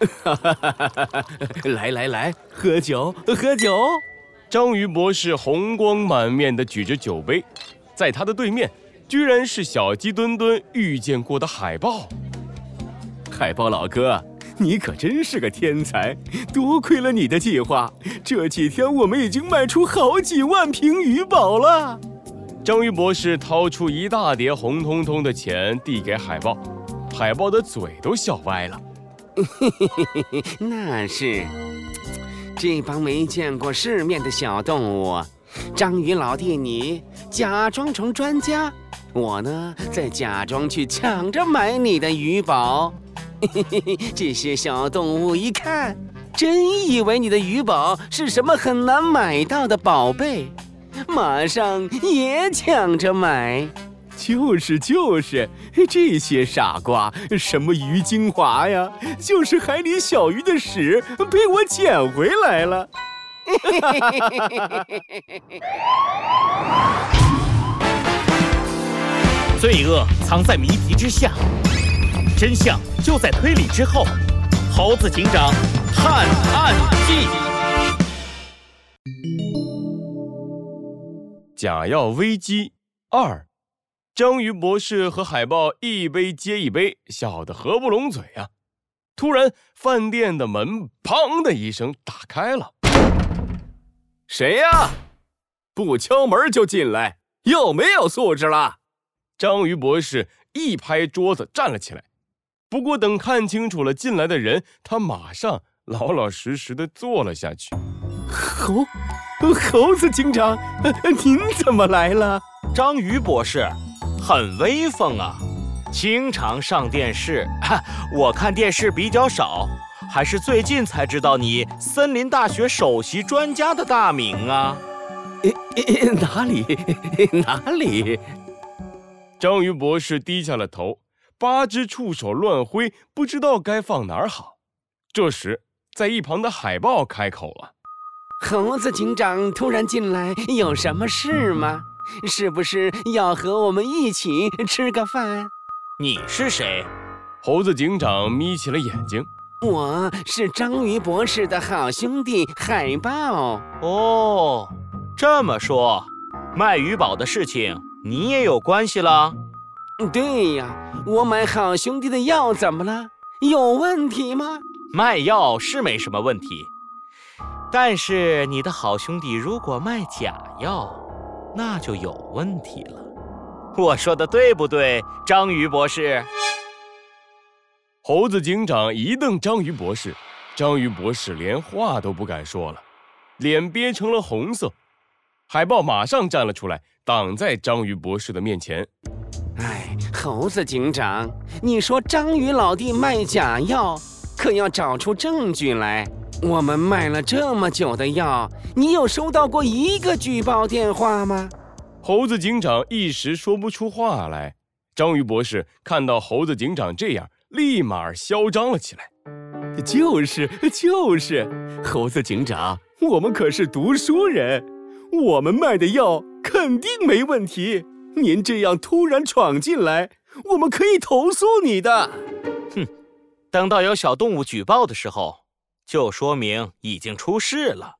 来来来，喝酒喝酒！章鱼博士红光满面地举着酒杯，在他的对面，居然是小鸡墩墩遇见过的海豹。海豹老哥，你可真是个天才！多亏了你的计划，这几天我们已经卖出好几万瓶鱼宝了。章鱼博士掏出一大叠红彤彤的钱递给海豹，海豹的嘴都笑歪了。那是，这帮没见过世面的小动物，章鱼老弟你假装成专家，我呢再假装去抢着买你的鱼宝。这些小动物一看，真以为你的鱼宝是什么很难买到的宝贝，马上也抢着买。就是就是，这些傻瓜，什么鱼精华呀，就是海里小鱼的屎，被我捡回来了。罪恶藏在谜题之下。真相就在推理之后，《猴子警长探案记》。假药危机二，章鱼博士和海豹一杯接一杯，笑得合不拢嘴啊！突然，饭店的门“砰”的一声打开了。谁呀？不敲门就进来，有没有素质了？章鱼博士一拍桌子，站了起来。不过，等看清楚了进来的人，他马上老老实实的坐了下去。猴，猴子警长，您怎么来了？章鱼博士，很威风啊，经常上电视。我看电视比较少，还是最近才知道你森林大学首席专家的大名啊。哪里？哪里？章鱼博士低下了头。八只触手乱挥，不知道该放哪儿好。这时，在一旁的海豹开口了：“猴子警长突然进来，有什么事吗？是不是要和我们一起吃个饭？”你是谁？猴子警长眯起了眼睛：“我是章鱼博士的好兄弟海豹。”哦，这么说，卖鱼宝的事情你也有关系了？对呀。我买好兄弟的药怎么了？有问题吗？卖药是没什么问题，但是你的好兄弟如果卖假药，那就有问题了。我说的对不对，章鱼博士？猴子警长一瞪章鱼博士，章鱼博士连话都不敢说了，脸憋成了红色。海豹马上站了出来，挡在章鱼博士的面前。哎，猴子警长，你说章鱼老弟卖假药，可要找出证据来。我们卖了这么久的药，你有收到过一个举报电话吗？猴子警长一时说不出话来。章鱼博士看到猴子警长这样，立马嚣张了起来。就是就是，猴子警长，我们可是读书人，我们卖的药肯定没问题。您这样突然闯进来，我们可以投诉你的。哼，等到有小动物举报的时候，就说明已经出事了。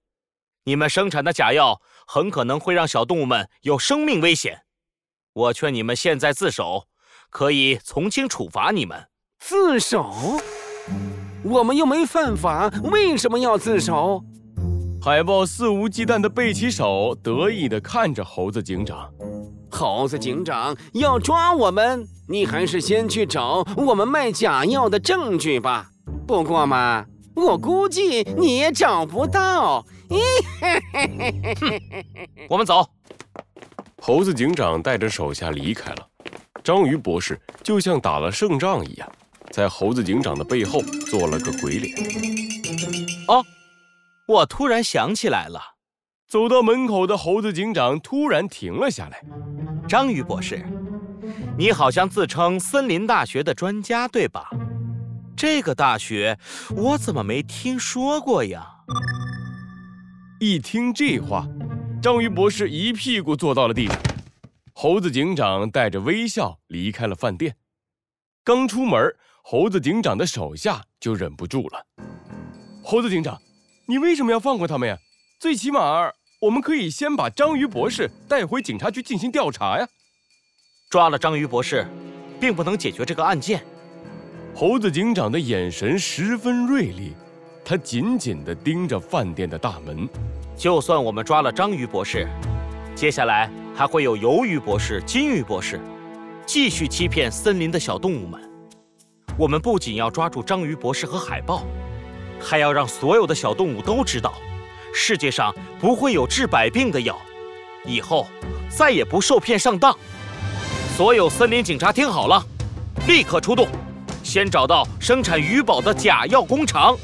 你们生产的假药很可能会让小动物们有生命危险。我劝你们现在自首，可以从轻处罚你们。自首？我们又没犯法，为什么要自首？海豹肆无忌惮地背起手，得意地看着猴子警长。猴子警长要抓我们，你还是先去找我们卖假药的证据吧。不过嘛，我估计你也找不到。我们走。猴子警长带着手下离开了。章鱼博士就像打了胜仗一样，在猴子警长的背后做了个鬼脸。哦，我突然想起来了。走到门口的猴子警长突然停了下来。章鱼博士，你好像自称森林大学的专家，对吧？这个大学我怎么没听说过呀？一听这话，章鱼博士一屁股坐到了地上。猴子警长带着微笑离开了饭店。刚出门，猴子警长的手下就忍不住了。猴子警长，你为什么要放过他们呀？最起码我们可以先把章鱼博士带回警察局进行调查呀。抓了章鱼博士，并不能解决这个案件。猴子警长的眼神十分锐利，他紧紧地盯着饭店的大门。就算我们抓了章鱼博士，接下来还会有鱿鱼博士、金鱼博士，继续欺骗森林的小动物们。我们不仅要抓住章鱼博士和海豹，还要让所有的小动物都知道，世界上不会有治百病的药，以后再也不受骗上当。所有森林警察听好了，立刻出动，先找到生产鱼宝的假药工厂。